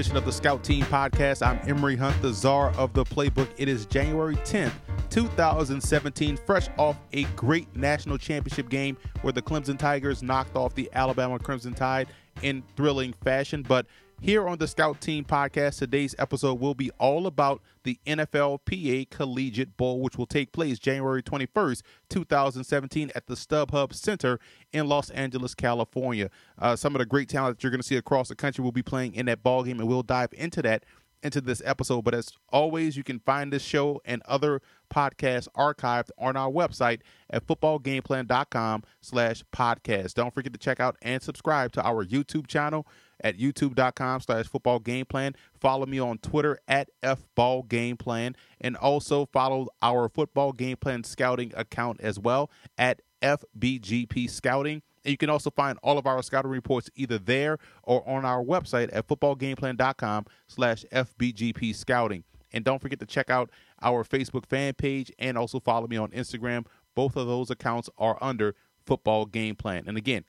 edition of the Scout Team Podcast. I'm Emory Hunt, the czar of the playbook. It is January 10th, 2017, fresh off a great national championship game where the Clemson Tigers knocked off the Alabama Crimson Tide in thrilling fashion. But here on the Scout Team Podcast, today's episode will be all about the NFLPA Collegiate Bowl, which will take place January 21st, 2017, at the StubHub Center in Los Angeles, California. Uh, some of the great talent that you're going to see across the country will be playing in that ball game, and we'll dive into that into this episode. But as always, you can find this show and other podcasts archived on our website at footballgameplan.com slash podcast. Don't forget to check out and subscribe to our YouTube channel at youtube.com slash football game plan. Follow me on Twitter at fball game plan and also follow our football game plan scouting account as well at FBGP Scouting. And you can also find all of our scouting reports either there or on our website at footballgameplan.com slash FBGP Scouting. And don't forget to check out our Facebook fan page and also follow me on Instagram. Both of those accounts are under Football Game Plan. And again,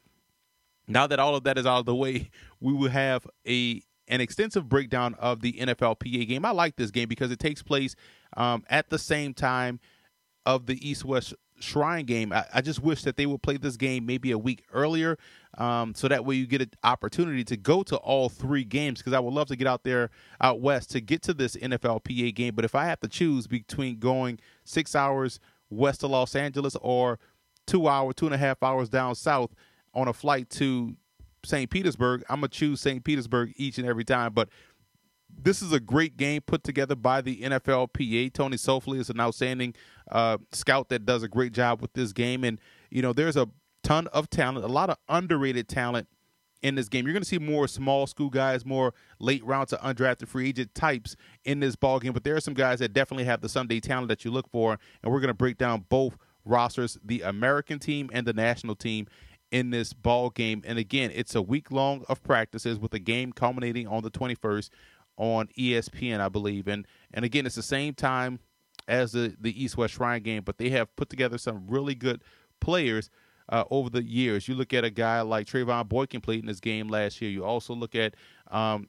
now that all of that is out of the way, we will have a an extensive breakdown of the NFLPA game. I like this game because it takes place um, at the same time of the East West Shrine game. I, I, just wish that they would play this game maybe a week earlier, um, so that way you get an opportunity to go to all three games. Because I would love to get out there out west to get to this NFLPA game. But if I have to choose between going six hours west of Los Angeles or two hour, two and a half hours down south on a flight to St. Petersburg, I'm gonna choose St. Petersburg each and every time. But this is a great game put together by the NFLPA. Tony Softli is an outstanding uh, scout that does a great job with this game, and you know there's a ton of talent, a lot of underrated talent in this game. You're going to see more small school guys, more late round to undrafted free agent types in this ball game, but there are some guys that definitely have the Sunday talent that you look for, and we're going to break down both rosters, the American team and the national team in this ball game. And again, it's a week long of practices with the game culminating on the 21st on ESPN, I believe. And and again, it's the same time as the the East West Shrine game, but they have put together some really good players uh, over the years. You look at a guy like Trevone Boykin played in this game last year. You also look at um,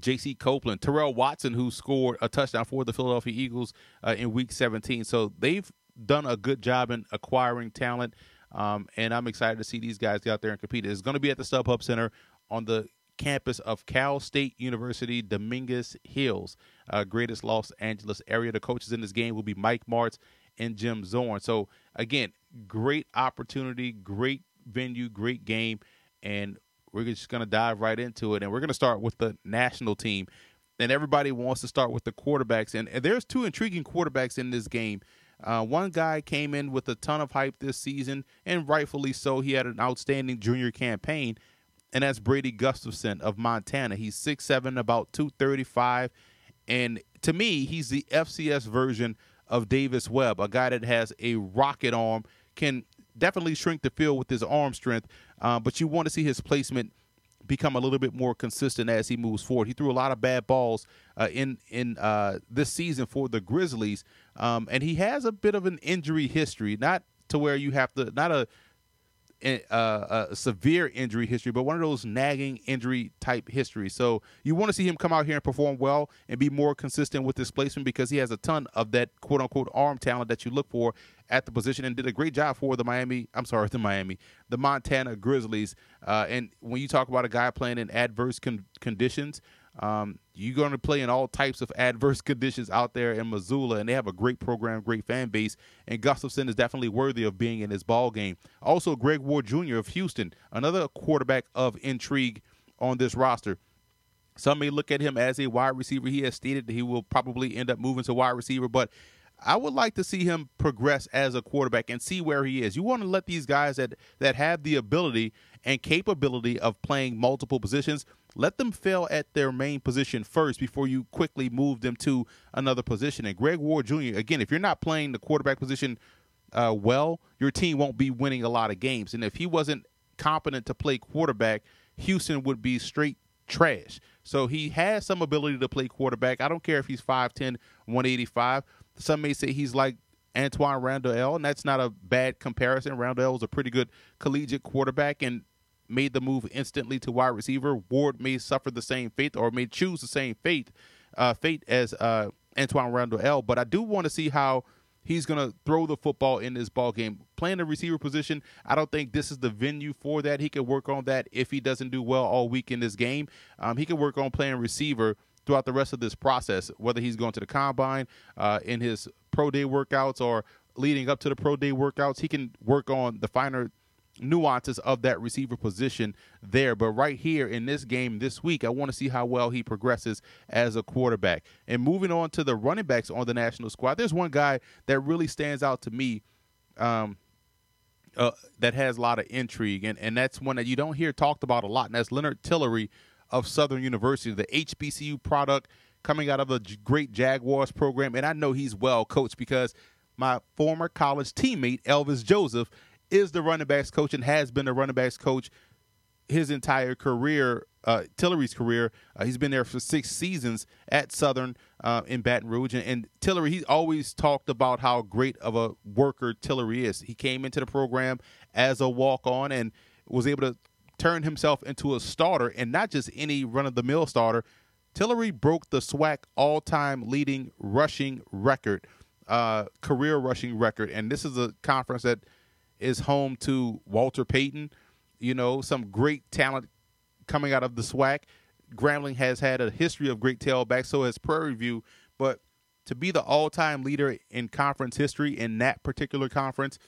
J.C. Copeland, Terrell Watson, who scored a touchdown for the Philadelphia Eagles uh, in Week 17. So they've done a good job in acquiring talent. Um, and I'm excited to see these guys get out there and compete. It's going to be at the StubHub Center on the campus of Cal State University, Dominguez Hills, uh, greatest Los Angeles area. The coaches in this game will be Mike Martz and Jim Zorn. So, again, great opportunity, great venue, great game. And we're just going to dive right into it. And we're going to start with the national team. And everybody wants to start with the quarterbacks. And, and there's two intriguing quarterbacks in this game. Uh, one guy came in with a ton of hype this season, and rightfully so. He had an outstanding junior campaign and that's Brady Gustafson of Montana. He's 6'7, about 235. And to me, he's the FCS version of Davis Webb, a guy that has a rocket arm, can definitely shrink the field with his arm strength, uh, but you want to see his placement become a little bit more consistent as he moves forward. He threw a lot of bad balls uh, in in uh, this season for the Grizzlies, um, and he has a bit of an injury history. Not to where you have to not a uh, a severe injury history, but one of those nagging injury type histories. So you want to see him come out here and perform well and be more consistent with his placement because he has a ton of that quote unquote arm talent that you look for at the position and did a great job for the Miami. I'm sorry, the Miami, the Montana Grizzlies. Uh, and when you talk about a guy playing in adverse con- conditions, um, you're going to play in all types of adverse conditions out there in Missoula, and they have a great program, great fan base. And Gustafson is definitely worthy of being in this ball game. Also, Greg Ward Jr. of Houston, another quarterback of intrigue on this roster. Some may look at him as a wide receiver. He has stated that he will probably end up moving to wide receiver, but I would like to see him progress as a quarterback and see where he is. You want to let these guys that that have the ability and capability of playing multiple positions, let them fail at their main position first before you quickly move them to another position. And Greg Ward Jr. again, if you're not playing the quarterback position uh, well, your team won't be winning a lot of games. And if he wasn't competent to play quarterback, Houston would be straight trash. So he has some ability to play quarterback. I don't care if he's 5'10, 185. Some may say he's like Antwaan Randle El, and that's not a bad comparison. Randle El was a pretty good collegiate quarterback, and made the move instantly to wide receiver. Ward may suffer the same fate or may choose the same fate uh, fate as uh, Antwaan Randle El. But I do want to see how he's going to throw the football in this ball game. Playing the receiver position, I don't think this is the venue for that. He could work on that if he doesn't do well all week in this game. Um, he could work on playing receiver throughout the rest of this process, whether he's going to the combine, uh, in his pro day workouts, or leading up to the pro day workouts. He can work on the finer nuances of that receiver position there. But right here in this game this week, I want to see how well he progresses as a quarterback. And moving on to the running backs on the national squad, there's one guy that really stands out to me. Um, uh, that has a lot of intrigue, and, and that's one that you don't hear talked about a lot, and that's Lenard Tillery of Southern University, the HBCU product coming out of a great Jaguars program. And I know he's well coached because my former college teammate, Elvis Joseph, is the running backs coach and has been the running backs coach his entire career, uh, Tillery's career. Uh, he's been there for six seasons at Southern uh, in Baton Rouge. And, and, Tillery, he always talked about how great of a worker Tillery is. He came into the program as a walk on and was able to turn himself into a starter and not just any run of the mill starter. Tillery broke the SWAC all time leading rushing record, uh, career rushing record. And this is a conference that is home to Walter Payton, you know, some great talent coming out of the SWAC. Grambling has had a history of great tailbacks, so has Prairie View. But to be the all time leader in conference history in that particular conference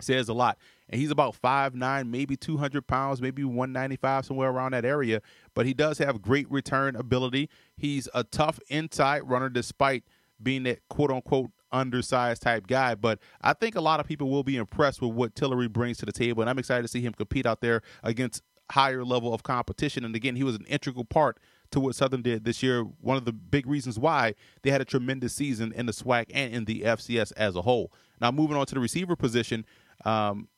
says a lot. And he's about five nine, maybe 200 pounds, maybe 195, somewhere around that area. But he does have great return ability. He's a tough inside runner despite being that quote unquote undersized type guy. But I think a lot of people will be impressed with what Tillery brings to the table, and I'm excited to see him compete out there against higher level of competition. And again, he was an integral part to what Southern did this year. One of the big reasons why they had a tremendous season in the SWAC and in the FCS as a whole. Now, moving on to the receiver position, um,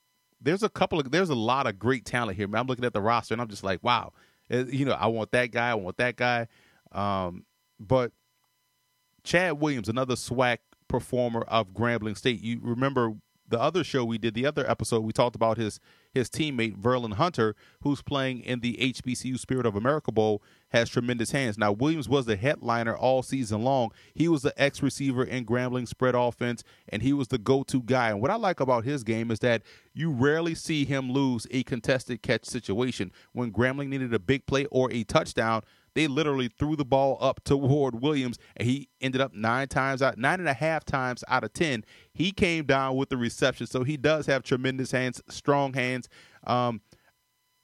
there's a couple of there's a lot of great talent here. I'm looking at the roster and I'm just like, wow, uh, you know, I want that guy, I want that guy. Um, but Chad Williams, another SWAC performer of Grambling State. You remember the other show we did, the other episode, we talked about his his teammate Verlin Hunter, who's playing in the HBCU Spirit of America Bowl, has tremendous hands. Now Williams was the headliner all season long. He was the X receiver in Grambling spread offense, and he was the go-to guy. And what I like about his game is that you rarely see him lose a contested catch situation. When Grambling needed a big play or a touchdown, they literally threw the ball up to Ward Williams, and he ended up nine times out, nine and a half times out of ten. He came down with the reception, so he does have tremendous hands, strong hands. Um,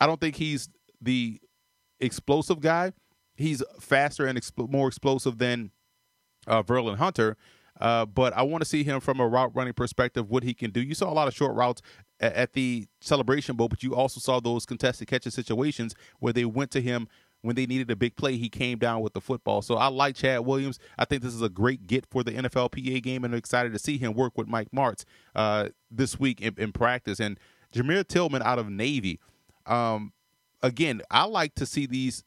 I don't think he's the explosive guy. He's faster and exp- more explosive than uh, Verlin Hunter. Uh, but I want to see him from a route running perspective, what he can do. You saw a lot of short routes at, at the Celebration Bowl, but you also saw those contested catches situations where they went to him when they needed a big play, he came down with the football. So I like Chad Williams. I think this is a great get for the NFLPA game, and I'm excited to see him work with Mike Martz uh, this week in, in, practice. And Jamir Tillman out of Navy. Um, again, I like to see these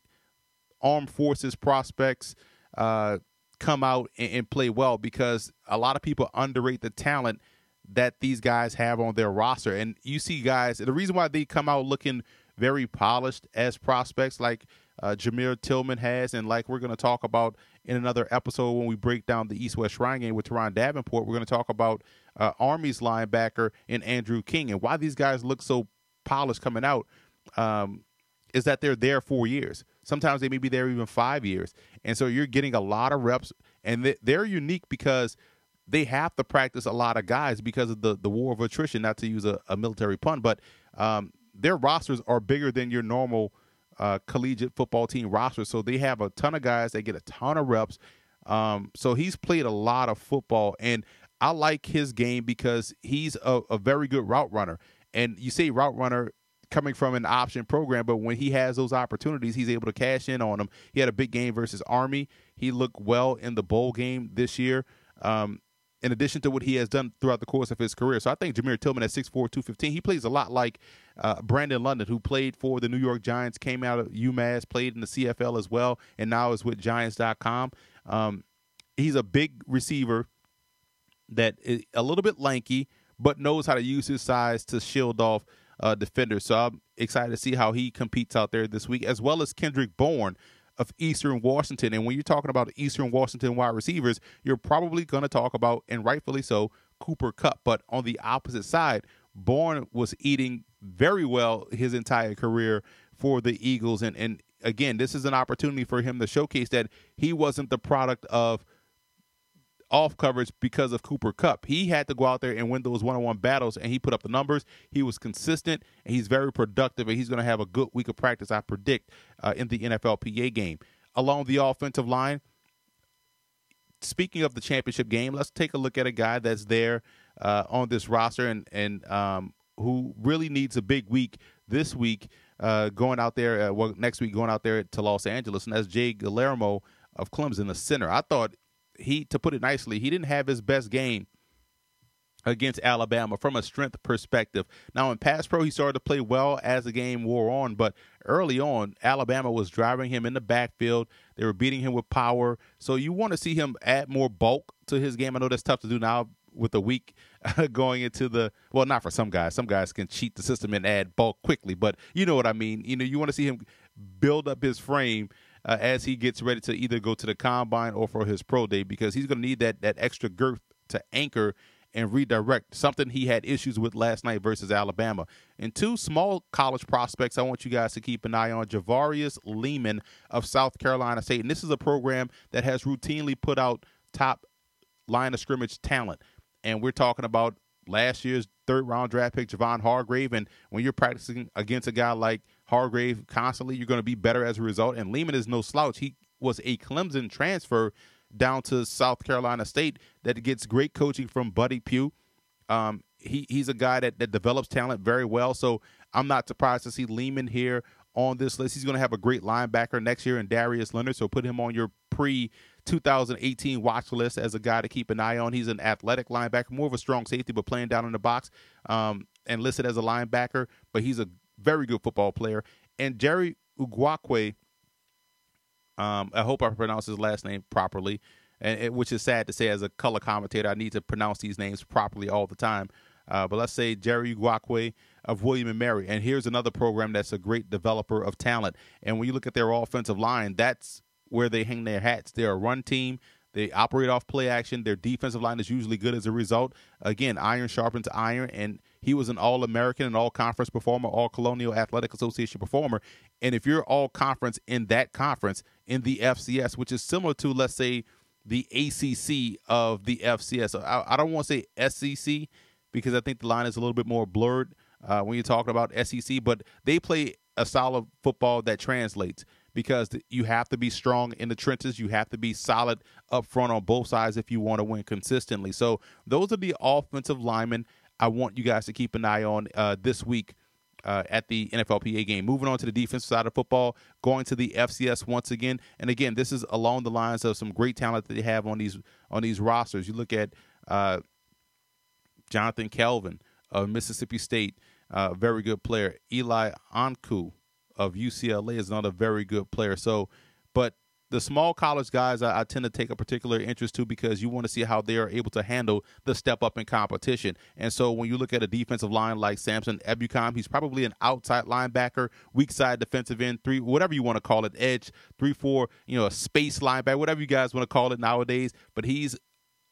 armed forces prospects uh, come out and, and play well because a lot of people underrate the talent that these guys have on their roster. And you see guys, the reason why they come out looking very polished as prospects, like uh, Jamir Tillman has, and like we're going to talk about in another episode when we break down the East West Shrine game with Teron Davenport, we're going to talk about uh, Army's linebacker and Andrew King and why these guys look so polished coming out. Um, is that they're there four years. Sometimes they may be there even five years, and so you're getting a lot of reps, and they're unique because they have to practice a lot of guys because of the the war of attrition. Not to use a, a military pun, but um, their rosters are bigger than your normal uh, collegiate football team roster. So they have a ton of guys. They get a ton of reps. Um, so he's played a lot of football, and I like his game because he's a, a very good route runner. And you say route runner coming from an option program, but when he has those opportunities, he's able to cash in on them. He had a big game versus Army. He looked well in the bowl game this year. Um, in addition to what he has done throughout the course of his career. So I think Jamir Tillman at 6'4", 215, he plays a lot like uh, Brandon London, who played for the New York Giants, came out of UMass, played in the CFL as well, and now is with Giants.com. Um, he's a big receiver that is a little bit lanky, but knows how to use his size to shield off uh, defenders. So I'm excited to see how he competes out there this week, as well as Kendrick Bourne of Eastern Washington. And when you're talking about Eastern Washington wide receivers, you're probably going to talk about, and rightfully so, Cooper Kupp. But on the opposite side, Bourne was eating very well his entire career for the Eagles. And, and again, this is an opportunity for him to showcase that he wasn't the product of off coverage because of Cooper Kupp. He had to go out there and win those one on one battles, and he put up the numbers. He was consistent, and he's very productive, and he's going to have a good week of practice, I predict, uh, in the NFLPA game. Along the offensive line, speaking of the championship game, let's take a look at a guy that's there uh, on this roster and, and um, who really needs a big week this week. Uh, going out there, uh, well, next week going out there to Los Angeles, and that's Jay Guillermo of Clemson, the center. I thought he, to put it nicely, he didn't have his best game against Alabama from a strength perspective. Now in pass pro, he started to play well as the game wore on, but early on, Alabama was driving him in the backfield. They were beating him with power. So you want to see him add more bulk to his game. I know that's tough to do now with a week going into the well, not for some guys. Some guys can cheat the system and add bulk quickly, but you know what I mean. You know, you want to see him build up his frame uh, as he gets ready to either go to the combine or for his pro day because he's going to need that that extra girth to anchor and redirect something he had issues with last night versus Alabama. And two small college prospects I want you guys to keep an eye on Javarius Leamon of South Carolina State. And this is a program that has routinely put out top line of scrimmage talent. And we're talking about last year's third round draft pick, Javon Hargrave. And when you're practicing against a guy like Hargrave constantly, you're going to be better as a result. And Leamon is no slouch. He was a Clemson transfer down to South Carolina State that gets great coaching from Buddy Pugh. Um, he he's a guy that, that develops talent very well. So I'm not surprised to see Leamon here on this list. He's going to have a great linebacker next year in Darius Leonard. So put him on your pre 2018 watch list as a guy to keep an eye on. He's an athletic linebacker, more of a strong safety, but playing down in the box um, and listed as a linebacker. But he's a very good football player. And Jerry Ugokwe, um, I hope I pronounced his last name properly, and which is sad to say as a color commentator. I need to pronounce these names properly all the time. Uh, but let's say Jerry Ugokwe of William and Mary. And here's another program that's a great developer of talent. And when you look at their offensive line, that's where they hang their hats. They're a run team. They operate off play action. Their defensive line is usually good as a result. Again, iron sharpens iron, and he was an All American and All Conference performer, All Colonial Athletic Association performer. And if you're All Conference in that conference, in the FCS, which is similar to, let's say, the ACC of the FCS, I, I don't want to say SEC because I think the line is a little bit more blurred uh, when you're talking about SEC, but they play a of football that translates because you have to be strong in the trenches. You have to be solid up front on both sides if you want to win consistently. So those are the offensive linemen I want you guys to keep an eye on uh, this week. Uh, at the NFLPA game. Moving on to the defensive side of football, going to the FCS once again, and again, this is along the lines of some great talent that they have on these on these rosters. You look at uh, Jonathan Calvin of Mississippi State, uh, very good player. Eli Ankou of UCLA is another very good player. So, but the small college guys I, I, tend to take a particular interest to because you want to see how they are able to handle the step up in competition. And so when you look at a defensive line like Samson Ebukam, he's probably an outside linebacker, weak side defensive end, three whatever you want to call it, edge, three, four, you know, a space linebacker, whatever you guys want to call it nowadays. But he's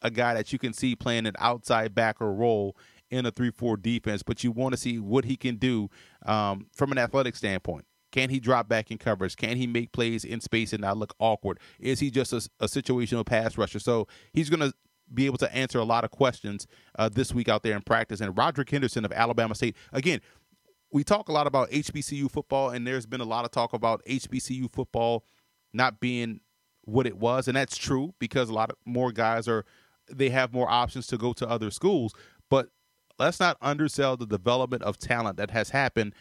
a guy that you can see playing an outside backer role in a 3 4 defense, but you want to see what he can do um, from an athletic standpoint. Can he drop back in coverage? Can he make plays in space and not look awkward? Is he just a, a situational pass rusher? So he's going to be able to answer a lot of questions uh, this week out there in practice. And Roderick Henderson of Alabama State, again, we talk a lot about HBCU football, and there's been a lot of talk about HBCU football not being what it was, and that's true because a lot of more guys are they have more options to go to other schools. But let's not undersell the development of talent that has happened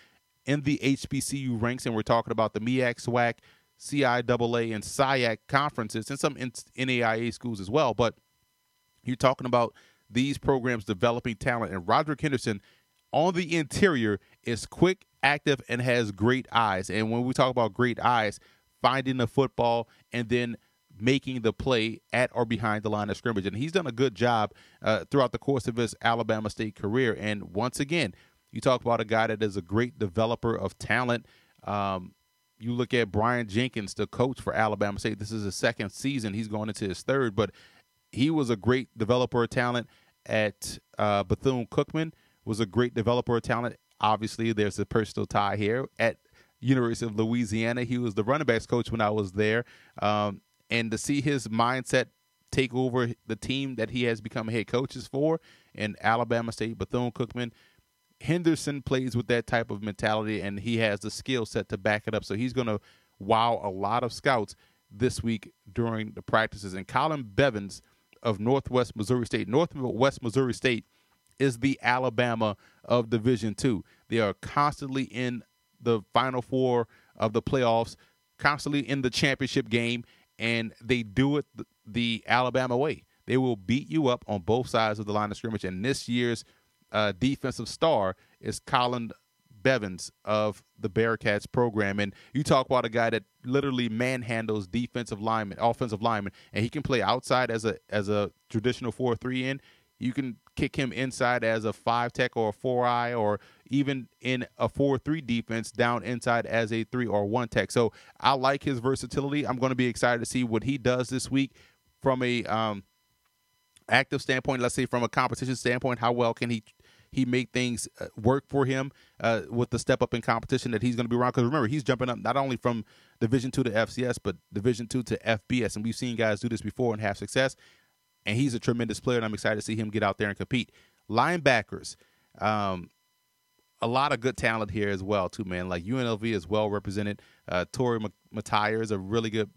in the HBCU ranks, and we're talking about the MEAC, SWAC, CIAA, and SIAC conferences, and some NAIA schools as well. But you're talking about these programs developing talent, and Roderick Henderson on the interior is quick, active, and has great eyes. And when we talk about great eyes, finding the football and then making the play at or behind the line of scrimmage. And he's done a good job uh, throughout the course of his Alabama State career. And once again, You talk about a guy that is a great developer of talent. Um, you look at Brian Jenkins, the coach for Alabama State. This is his second season. He's going into his third, but he was a great developer of talent at uh, Bethune Cookman. Was a great developer of talent. Obviously, there's a personal tie here at University of Louisiana. He was the running backs coach when I was there, um, and to see his mindset take over the team that he has become head coaches for in Alabama State, Bethune Cookman. Henderson plays with that type of mentality, and he has the skill set to back it up. So he's going to wow a lot of scouts this week during the practices. And Colin Bevins of Northwest Missouri State, Northwest Missouri State is the Alabama of Division Two. They are constantly in the Final Four of the playoffs, constantly in the championship game, and they do it the, the Alabama way. They will beat you up on both sides of the line of scrimmage. And this year's uh, defensive star is Colin Bevins of the Bearcats program. And you talk about a guy that literally manhandles defensive linemen, offensive linemen, and he can play outside as a as a traditional four three in. You can kick him inside as a five tech or a four eye, or even in a four three defense down inside as a three or one tech. So I like his versatility. I'm going to be excited to see what he does this week from a um, active standpoint. Let's say from a competition standpoint, how well can he he make things uh, work for him uh, with the step up in competition that he's going to be around. Because remember, he's jumping up not only from Division two to FCS, but Division two to FBS, and we've seen guys do this before and have success. And he's a tremendous player, and I'm excited to see him get out there and compete. Linebackers, um, a lot of good talent here as well, too, man. Like UNLV is well represented. Uh, Torrey McTyer is a really good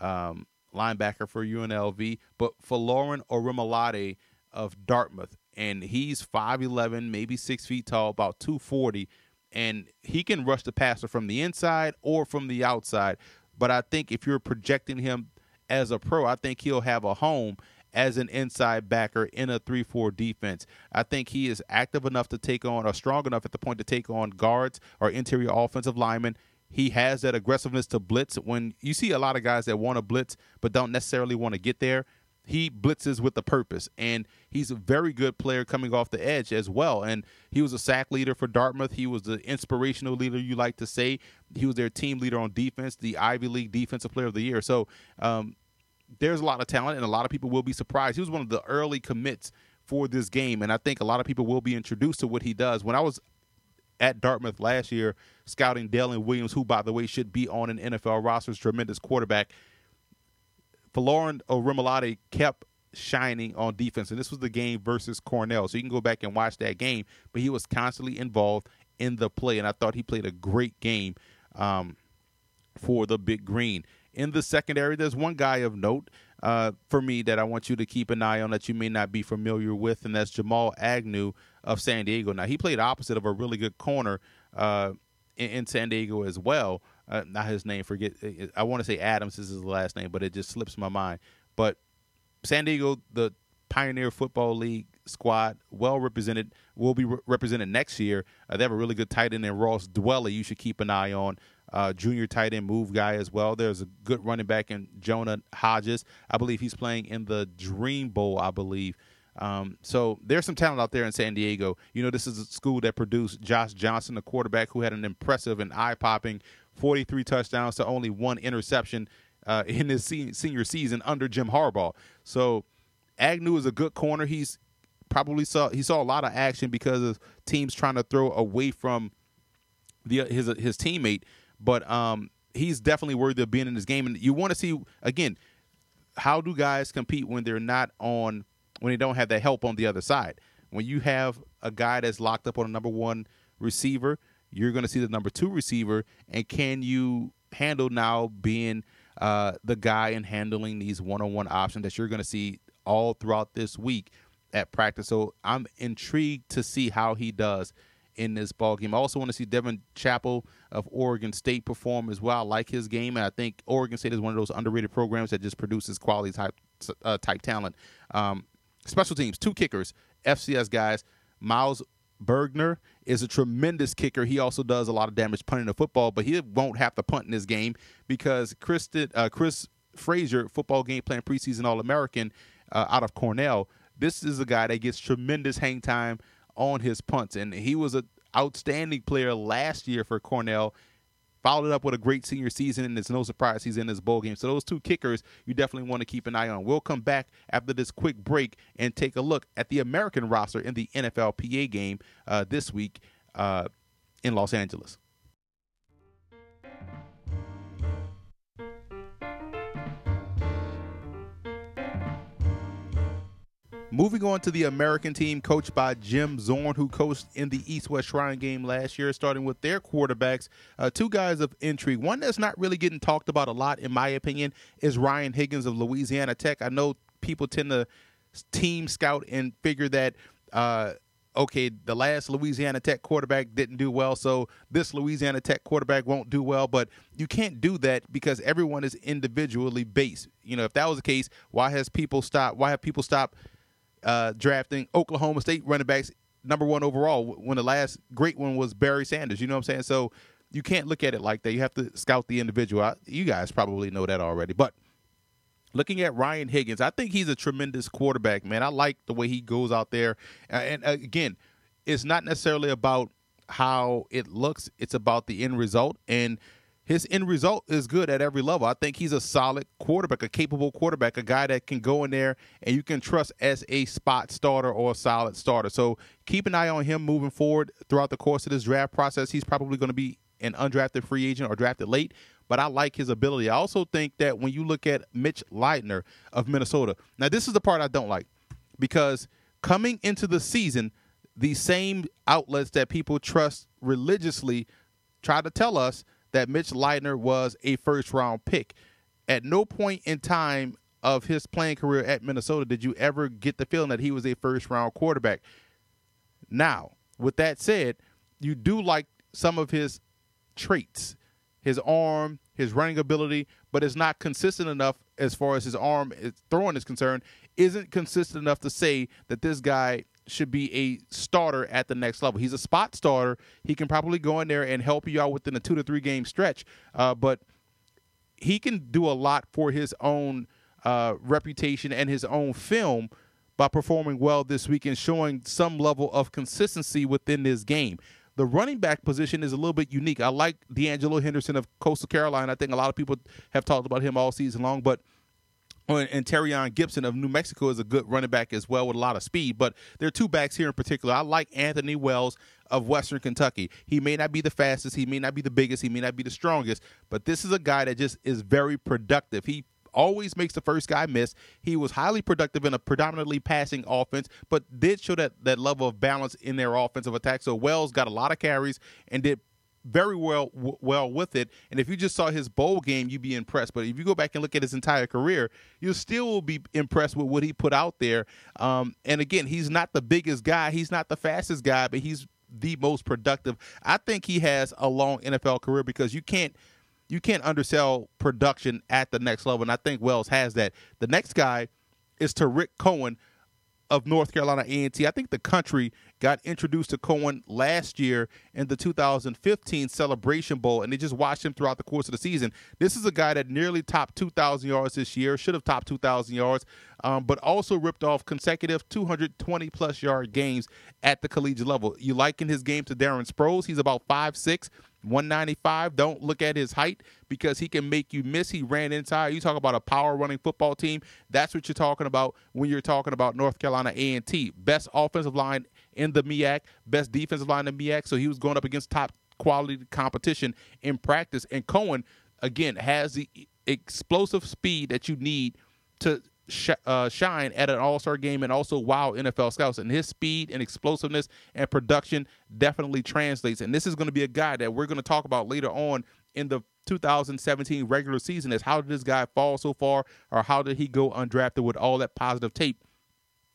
um, linebacker for UNLV, but Folarin Orimolade of Dartmouth, and he's 5'11, maybe six feet tall, about 240, and he can rush the passer from the inside or from the outside. But I think if you're projecting him as a pro, I think he'll have a home as an inside backer in a 3 4 defense. I think he is active enough to take on, or strong enough at the point to take on guards or interior offensive linemen. He has that aggressiveness to blitz. When you see a lot of guys that want to blitz but don't necessarily want to get there, he blitzes with a purpose and he's a very good player coming off the edge as well. And he was a sack leader for dartmouth. He was the inspirational leader you like to say. He was their team leader on defense the ivy league defensive player of the year. So um, there's a lot of talent and a lot of people will be surprised. He was one of the early commits for this game and i think a lot of people will be introduced to what he does. When i was at dartmouth last year scouting dalen williams who by the way should be on an nfl roster tremendous quarterback Folarin Orimolade kept shining on defense, and this was the game versus Cornell. So you can go back and watch that game, but he was constantly involved in the play, and I thought he played a great game um, for the Big Green. In the secondary, there's one guy of note uh, for me that I want you to keep an eye on that you may not be familiar with, and that's Jamal Agnew of San Diego. Now, he played opposite of a really good corner uh, in, in San Diego as well uh, not his name. Forget. I want to say Adams is his last name, but it just slips my mind. But San Diego, the Pioneer Football League squad, well represented, will be re- represented next year. Uh, they have a really good tight end in Ross Dwelley. You should keep an eye on. Uh, junior tight end move guy as well. There's a good running back in Jonah Hodges. I believe he's playing in the Dream Bowl. I believe. Um, so there's some talent out there in San Diego. You know, this is a school that produced Josh Johnson, a quarterback who had an impressive and eye popping 43 touchdowns to only one interception uh, in his se- senior season under Jim Harbaugh. So Agnew is a good corner. He's probably saw he saw a lot of action because of teams trying to throw away from the his his teammate, but um, he's definitely worthy of being in this game. And you want to see again how do guys compete when they're not on when they don't have that help on the other side. When you have a guy that's locked up on a number one receiver, you're going to see the number two receiver, and can you handle now being uh, the guy and handling these one-on-one options that you're going to see all throughout this week at practice? So I'm intrigued to see how he does in this ball game. I also want to see Devin Chappell of Oregon State perform as well. I like his game, and I think Oregon State is one of those underrated programs that just produces quality type uh, type talent. Um, special teams, two kickers, FCS guys. Miles Bergner is a tremendous kicker. He also does a lot of damage punting the football, but he won't have to punt in this game because Chris, uh, Chris Frazier, football game plan preseason All American uh, out of Cornell, this is a guy that gets tremendous hang time on his punts, and he was an outstanding player last year for Cornell. Followed up with a great senior season, and it's no surprise he's in this bowl game. So those two kickers you definitely want to keep an eye on. We'll come back after this quick break and take a look at the American roster in the NFLPA game uh, this week uh, in Los Angeles. Moving on to the American team, coached by Jim Zorn, who coached in the East West Shrine game last year, starting with their quarterbacks. Uh, two guys of intrigue. One that's not really getting talked about a lot, in my opinion, is Ryan Higgins of Louisiana Tech. I know people tend to team scout and figure that. Uh, okay, the last Louisiana Tech quarterback didn't do well, so this Louisiana Tech quarterback won't do well. But you can't do that because everyone is individually based. You know, if that was the case, why has people stopped? Why have people stopped uh, drafting Oklahoma State running backs number one overall when the last great one was Barry Sanders. You know what I'm saying? So you can't look at it like that. You have to scout the individual. You guys probably know that already. But looking at Ryan Higgins, I think he's a tremendous quarterback, man. I like the way he goes out there. And again, it's not necessarily about how it looks, it's about the end result. And his end result is good at every level. I think he's a solid quarterback, a capable quarterback, a guy that can go in there and you can trust as a spot starter or a solid starter. So keep an eye on him moving forward throughout the course of this draft process. He's probably going to be an undrafted free agent or drafted late, but I like his ability. I also think that when you look at Mitch Leidner of Minnesota, now this is the part I don't like because coming into the season, the same outlets that people trust religiously try to tell us that Mitch Leidner was a first round pick. At no point in time of his playing career at Minnesota did you ever get the feeling that he was a first round quarterback. Now, with that said, you do like some of his traits, his arm, his running ability, but it's not consistent enough as far as his arm throwing is concerned. Isn't consistent enough to say that this guy should be a starter at the next level. He's a spot starter. He can probably go in there and help you out within a two to three game stretch, uh, but he can do a lot for his own uh, reputation and his own film by performing well this week and showing some level of consistency within this game. The running back position is a little bit unique. I like D'Angelo Henderson of Coastal Carolina. I think a lot of people have talked about him all season long, but – and Terrion Gibson of New Mexico is a good running back as well with a lot of speed. But there are two backs here in particular. I like Anthony Wells of Western Kentucky. He may not be the fastest, he may not be the biggest, he may not be the strongest, but this is a guy that just is very productive. He always makes the first guy miss. He was highly productive in a predominantly passing offense, but did show that that level of balance in their offensive attack. So Wells got a lot of carries and did very well w- well with it. And if you just saw his bowl game, you'd be impressed. But if you go back and look at his entire career, you still be impressed with what he put out there. Um, and again, he's not the biggest guy, he's not the fastest guy, but he's the most productive. I think he has a long NFL career because you can't you can't undersell production at the next level. And I think Wells has that. The next guy is Tarik Cohen of North Carolina A&T. I think the country got introduced to Cohen last year in the 2015 Celebration Bowl, and they just watched him throughout the course of the season. This is a guy that nearly topped 2,000 yards this year, should have topped 2,000 yards, um, but also ripped off consecutive 220 plus yard games at the collegiate level. You liken his game to Darren Sproles. He's about 5'6, 195. Don't look at his height because he can make you miss. He ran inside. You talk about a power running football team. That's what you're talking about when you're talking about North Carolina A&T. Best offensive line in the MEAC, best defensive line in the MEAC. So he was going up against top quality competition in practice. And Cohen, again, has the explosive speed that you need to sh- uh, shine at an All Star game and also wow NFL scouts. And his speed and explosiveness and production definitely translates. And this is going to be a guy that we're going to talk about later on in the 2017 regular season. Is how did this guy fall so far, or how did he go undrafted with all that positive tape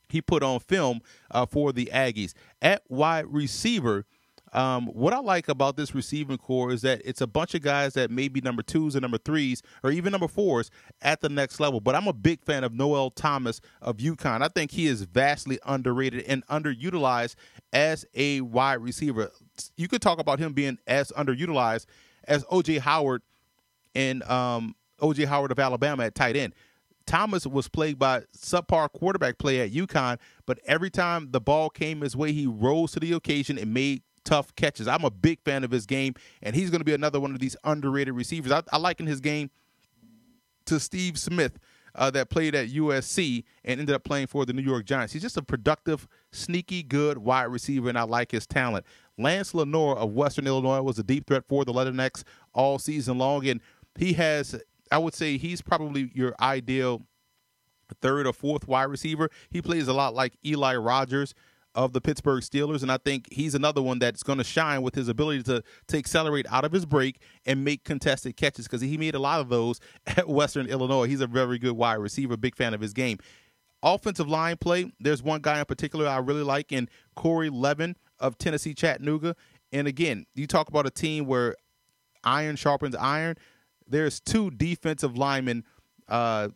he put on film uh, for the Aggies at wide receiver? Um, what I like about this receiving corps is that it's a bunch of guys that may be number twos and number threes or even number fours at the next level. But I'm a big fan of Noel Thomas of UConn. I think he is vastly underrated and underutilized as a wide receiver. You could talk about him being as underutilized as OJ Howard and um, OJ Howard of Alabama at tight end. Thomas was plagued by subpar quarterback play at UConn, but every time the ball came his way, he rose to the occasion and made tough catches. I'm a big fan of his game, and he's going to be another one of these underrated receivers. I, I liken his game to Steve Smith. Uh, that played at USC and ended up playing for the New York Giants. He's just a productive, sneaky, good wide receiver, and I like his talent. Lance Lenoir of Western Illinois was a deep threat for the Leathernecks all season long, and he has, I would say, he's probably your ideal third or fourth wide receiver. He plays a lot like Eli Rogers of the Pittsburgh Steelers, and I think he's another one that's going to shine with his ability to to accelerate out of his break and make contested catches because he made a lot of those at Western Illinois. He's a very good wide receiver, big fan of his game. Offensive line play, there's one guy in particular I really like in Corey Levin of Tennessee Chattanooga. And again, you talk about a team where iron sharpens iron. There's two defensive linemen uh,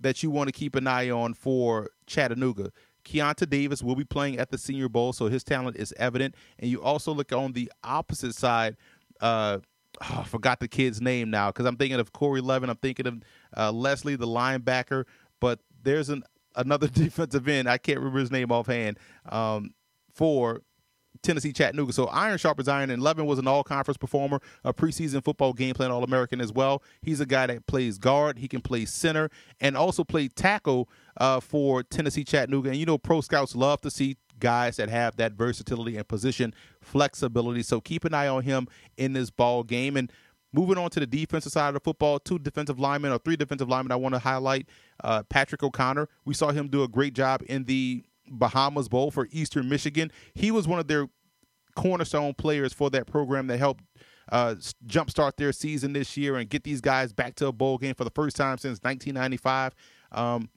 that you want to keep an eye on for Chattanooga. Keionta Davis will be playing at the Senior Bowl, so his talent is evident. And you also look on the opposite side. Uh, oh, I forgot the kid's name now because I'm thinking of Corey Levin. I'm thinking of uh, Leslie, the linebacker. But there's an another defensive end. I can't remember his name offhand. Um, for Tennessee Chattanooga. So iron sharpens iron, and Levin was an all conference performer, a preseason football game plan All American as well. He's a guy that plays guard, he can play center, and also play tackle uh, for Tennessee Chattanooga. And you know, pro scouts love to see guys that have that versatility and position flexibility. So keep an eye on him in this ball game. And moving on to the defensive side of the football, two defensive linemen or three defensive linemen I want to highlight. Uh, Patrick O'Connor, we saw him do a great job in the Bahamas Bowl for Eastern Michigan. He was one of their cornerstone players for that program that helped uh, jumpstart their season this year and get these guys back to a bowl game for the first time since 1995. Um,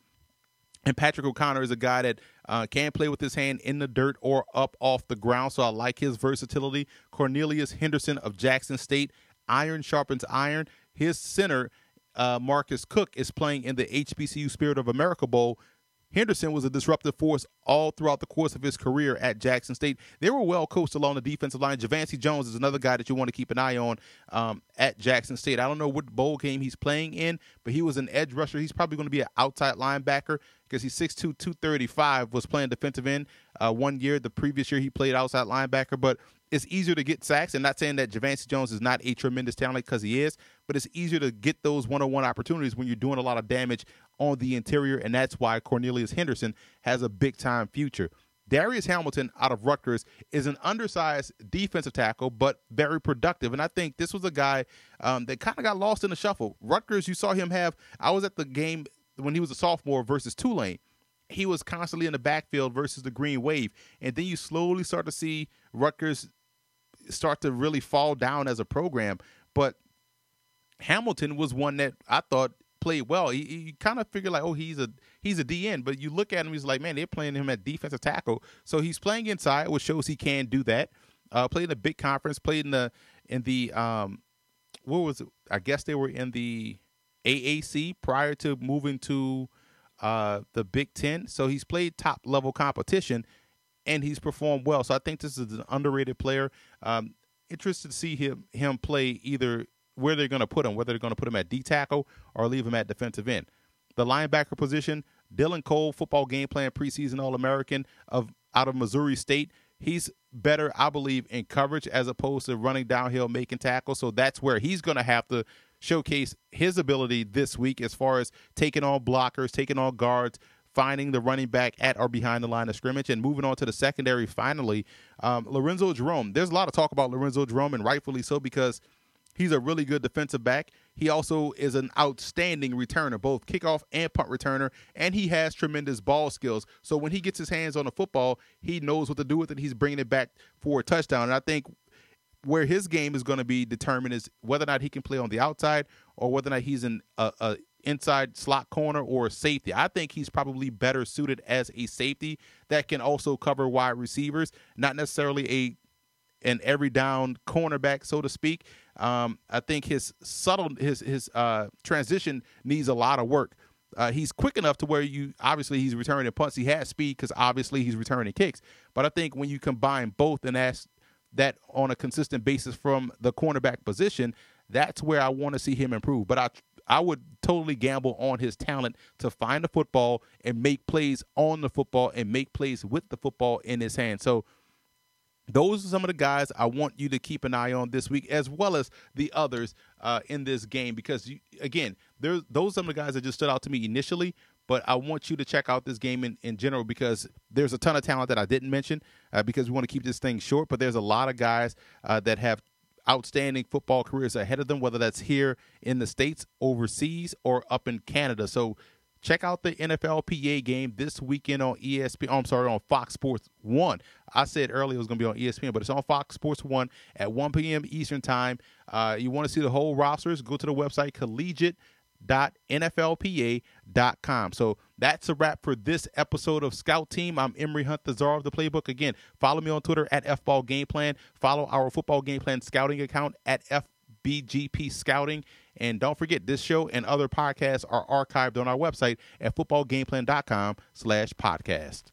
and Patrick O'Connor is a guy that uh, can play with his hand in the dirt or up off the ground, so I like his versatility. Cornelius Henderson of Jackson State, iron sharpens iron. His center, uh, Marcus Cook, is playing in the HBCU Spirit of America Bowl Henderson was a disruptive force all throughout the course of his career at Jackson State. They were well coached along the defensive line. Javancy Jones is another guy that you want to keep an eye on um, at Jackson State. I don't know what bowl game he's playing in, but he was an edge rusher. He's probably going to be an outside linebacker because he's 6'2", 235, was playing defensive end uh, one year. The previous year he played outside linebacker, but it's easier to get sacks. And not saying that Javancy Jones is not a tremendous talent because he is, but it's easier to get those one-on-one opportunities when you're doing a lot of damage on the interior, and that's why Cornelius Henderson has a big-time future. Darius Hamilton out of Rutgers is an undersized defensive tackle, but very productive. And I think this was a guy um, that kind of got lost in the shuffle. Rutgers, you saw him have. I was at the game when he was a sophomore versus Tulane. He was constantly in the backfield versus the Green Wave, and then you slowly start to see Rutgers start to really fall down as a program. But Hamilton was one that I thought played well. He, he kind of figured like, oh, he's a he's a DN, but you look at him, he's like, man, they're playing him at defensive tackle, so he's playing inside, which shows he can do that. Uh, played in a big conference, played in the in the um, what was it? I guess they were in the AAC prior to moving to uh, the Big Ten, so he's played top level competition and he's performed well. So I think this is an underrated player. Um, interested to see him him play either where they're going to put him, whether they're going to put him at D tackle or leave him at defensive end. The linebacker position, Dylan Cole, football game plan preseason All American of out of Missouri State. He's better, I believe, in coverage as opposed to running downhill, making tackles. So that's where he's going to have to showcase his ability this week as far as taking on blockers, taking on guards, finding the running back at or behind the line of scrimmage. And moving on to the secondary, finally, um, Lorenzo Jerome. There's a lot of talk about Lorenzo Jerome, and rightfully so, because he's a really good defensive back. He also is an outstanding returner, both kickoff and punt returner, and he has tremendous ball skills. So when he gets his hands on the football, he knows what to do with it. He's bringing it back for a touchdown. And I think where his game is going to be determined is whether or not he can play on the outside or whether or not he's in a, a inside slot corner or a safety. I think he's probably better suited as a safety that can also cover wide receivers, not necessarily a an every down cornerback, so to speak. Um, I think his subtle his his uh, transition needs a lot of work. Uh, he's quick enough to where you obviously he's returning punts. He has speed because obviously he's returning kicks. But I think when you combine both and ask that on a consistent basis from the cornerback position, that's where I want to see him improve. But I I would totally gamble on his talent to find the football and make plays on the football and make plays with the football in his hand. So those are some of the guys I want you to keep an eye on this week, as well as the others uh, in this game. Because you, again, there's those are some of the guys that just stood out to me initially. But I want you to check out this game in, in general because there's a ton of talent that I didn't mention uh, because we want to keep this thing short. But there's a lot of guys uh, that have outstanding football careers ahead of them, whether that's here in the States, overseas, or up in Canada. So check out the NFLPA game this weekend on ESPN. Oh, I'm sorry, on Fox Sports 1. I said earlier it was going to be on ESPN, but it's on Fox Sports 1 at 1 p.m. Eastern Time. Uh, you want to see the whole rosters, go to the website collegiate.nflpa.com. So that's a wrap for this episode of Scout Team. I'm Emory Hunt, the czar of the playbook. Again, follow me on Twitter at FBall Game Plan. Follow our football game plan scouting account at FBGP Scouting. And don't forget, this show and other podcasts are archived on our website at footballgameplan.com slash podcast.